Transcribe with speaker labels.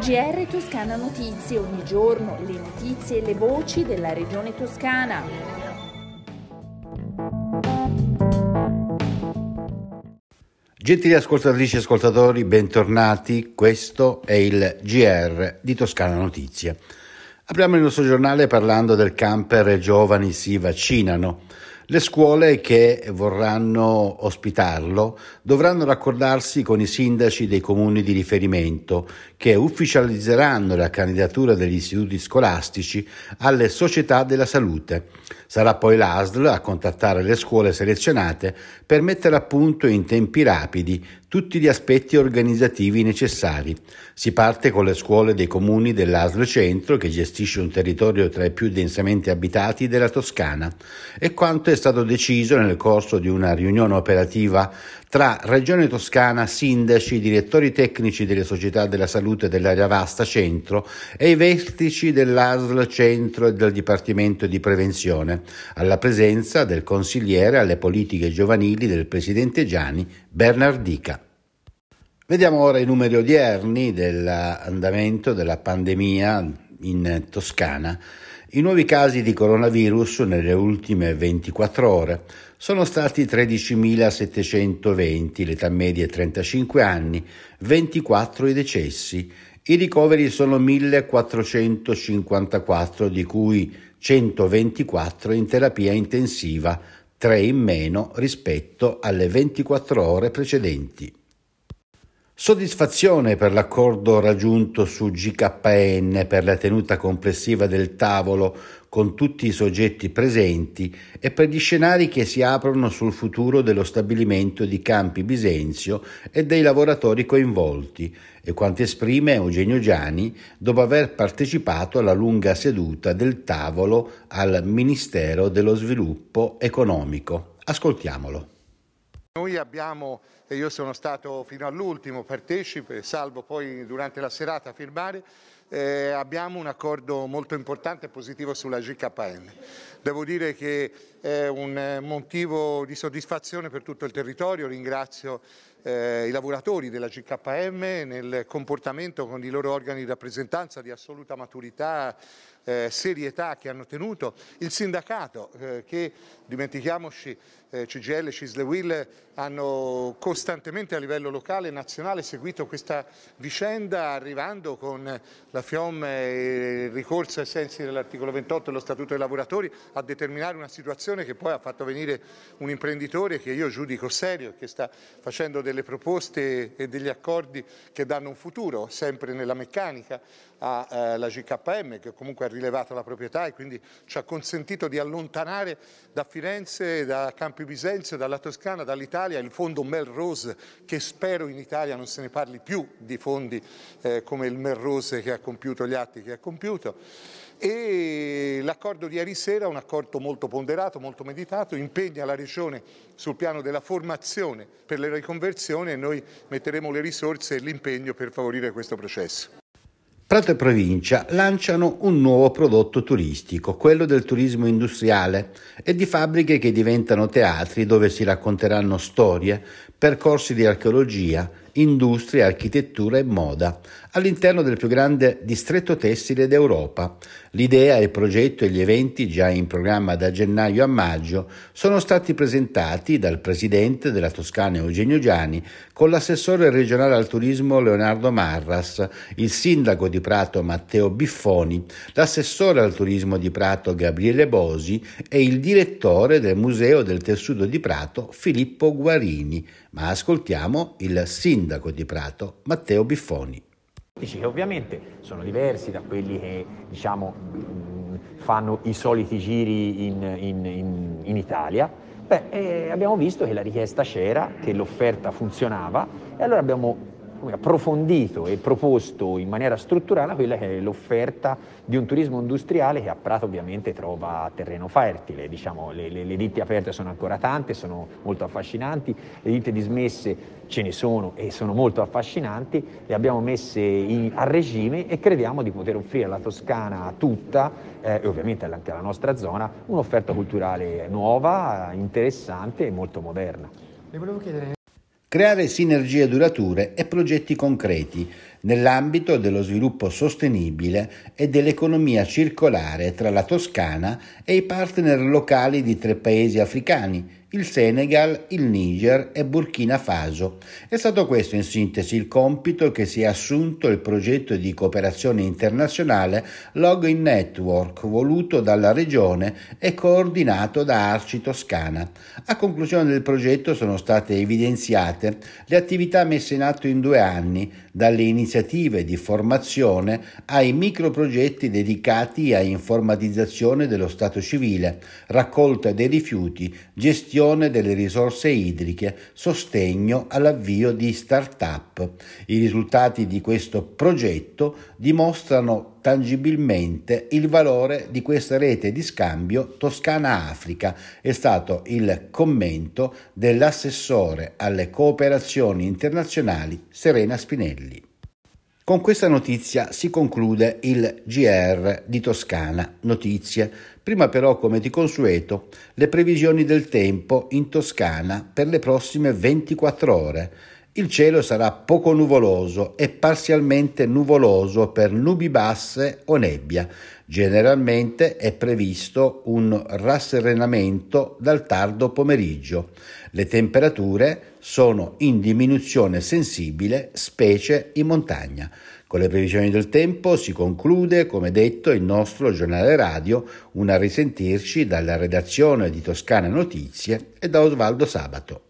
Speaker 1: GR Toscana Notizie, ogni giorno le notizie e le voci della regione toscana.
Speaker 2: Gentili ascoltatrici e ascoltatori, bentornati. Questo è il GR di Toscana Notizie. Apriamo il nostro giornale parlando del camper Giovani si vaccinano. Le scuole che vorranno ospitarlo dovranno raccordarsi con i sindaci dei comuni di riferimento che ufficializzeranno la candidatura degli istituti scolastici alle società della salute. Sarà poi l'ASL a contattare le scuole selezionate per mettere a punto in tempi rapidi tutti gli aspetti organizzativi necessari. Si parte con le scuole dei comuni dell'ASL Centro, che gestisce un territorio tra i più densamente abitati della Toscana, e quanto è stato deciso nel corso di una riunione operativa tra Regione Toscana, sindaci, direttori tecnici delle società della salute dell'area vasta centro e i vertici dell'ASL centro e del Dipartimento di Prevenzione, alla presenza del consigliere alle politiche giovanili del presidente Gianni Bernardica. Vediamo ora i numeri odierni dell'andamento della pandemia in Toscana. I nuovi casi di coronavirus nelle ultime 24 ore sono stati 13.720, l'età media è 35 anni, 24 i decessi. I ricoveri sono 1.454, di cui 124 in terapia intensiva, 3 in meno rispetto alle 24 ore precedenti. Soddisfazione per l'accordo raggiunto su GKN per la tenuta complessiva del tavolo con tutti i soggetti presenti e per gli scenari che si aprono sul futuro dello stabilimento di Campi Bisenzio e dei lavoratori coinvolti, e quanto esprime Eugenio Giani dopo aver partecipato alla lunga seduta del tavolo al Ministero dello Sviluppo Economico. Ascoltiamolo.
Speaker 3: Noi abbiamo, e io sono stato fino all'ultimo partecipe, salvo poi durante la serata a firmare, eh, abbiamo un accordo molto importante e positivo sulla GKN. Devo dire che è un motivo di soddisfazione per tutto il territorio, ringrazio eh, i lavoratori della GKM nel comportamento con i loro organi di rappresentanza di assoluta maturità, eh, serietà che hanno tenuto, il sindacato eh, che, dimentichiamoci, eh, CGL, Cisle Will hanno costantemente a livello locale e nazionale seguito questa vicenda arrivando con la FIOM e il ricorso ai sensi dell'articolo 28 dello Statuto dei lavoratori a determinare una situazione che poi ha fatto venire un imprenditore che io giudico serio e che sta facendo delle proposte e degli accordi che danno un futuro sempre nella meccanica alla eh, GKM che comunque ha rilevato la proprietà e quindi ci ha consentito di allontanare da Firenze, da Campi Bisenzio, dalla Toscana, dall'Italia il fondo Melrose che spero in Italia non se ne parli più di fondi eh, come il Melrose che ha compiuto gli atti che ha compiuto e l'accordo di ieri sera un accordo molto ponderato, molto meditato, impegna la Regione sul piano della formazione per le riconversioni e noi metteremo le risorse e l'impegno per favorire questo processo.
Speaker 2: Prato e provincia lanciano un nuovo prodotto turistico, quello del turismo industriale e di fabbriche che diventano teatri dove si racconteranno storie, percorsi di archeologia, industria, architettura e moda, all'interno del più grande distretto tessile d'Europa. L'idea, il progetto e gli eventi, già in programma da gennaio a maggio, sono stati presentati dal presidente della Toscana Eugenio Giani con l'assessore regionale al turismo Leonardo Marras, il sindaco di Prato Matteo Biffoni, l'assessore al turismo di Prato Gabriele Bosi e il direttore del Museo del Tessuto di Prato Filippo Guarini. Ma ascoltiamo il sindaco di Prato Matteo Biffoni
Speaker 4: che ovviamente sono diversi da quelli che diciamo, fanno i soliti giri in, in, in, in Italia. Beh, eh, abbiamo visto che la richiesta c'era, che l'offerta funzionava e allora abbiamo approfondito e proposto in maniera strutturale quella che è l'offerta di un turismo industriale che a Prato ovviamente trova terreno fertile, diciamo, le, le, le, ditte aperte sono ancora tante, sono molto affascinanti, le ditte dismesse ce ne sono e sono molto affascinanti, le abbiamo messe in, a regime e crediamo di poter offrire alla Toscana tutta eh, e ovviamente anche alla nostra zona un'offerta culturale nuova, interessante e molto moderna.
Speaker 2: Creare sinergie durature e progetti concreti nell'ambito dello sviluppo sostenibile e dell'economia circolare tra la Toscana e i partner locali di tre paesi africani, il Senegal, il Niger e Burkina Faso. È stato questo in sintesi il compito che si è assunto il progetto di cooperazione internazionale Login Network voluto dalla regione e coordinato da Arci Toscana. A conclusione del progetto sono state evidenziate le attività messe in atto in due anni, dalle iniziative di formazione ai microprogetti dedicati a informatizzazione dello Stato civile, raccolta dei rifiuti, gestione gestione delle risorse idriche, sostegno all'avvio di start-up. I risultati di questo progetto dimostrano tangibilmente il valore di questa rete di scambio Toscana-Africa, è stato il commento dell'assessore alle cooperazioni internazionali Serena Spinelli. Con questa notizia si conclude il GR di Toscana Notizie. Prima però, come di consueto, le previsioni del tempo in Toscana per le prossime 24 ore. Il cielo sarà poco nuvoloso e parzialmente nuvoloso per nubi basse o nebbia. Generalmente è previsto un rasserenamento dal tardo pomeriggio. Le temperature sono in diminuzione sensibile, specie in montagna. Con le previsioni del tempo si conclude, come detto, il nostro giornale radio, una risentirci dalla redazione di Toscana Notizie e da Osvaldo Sabato.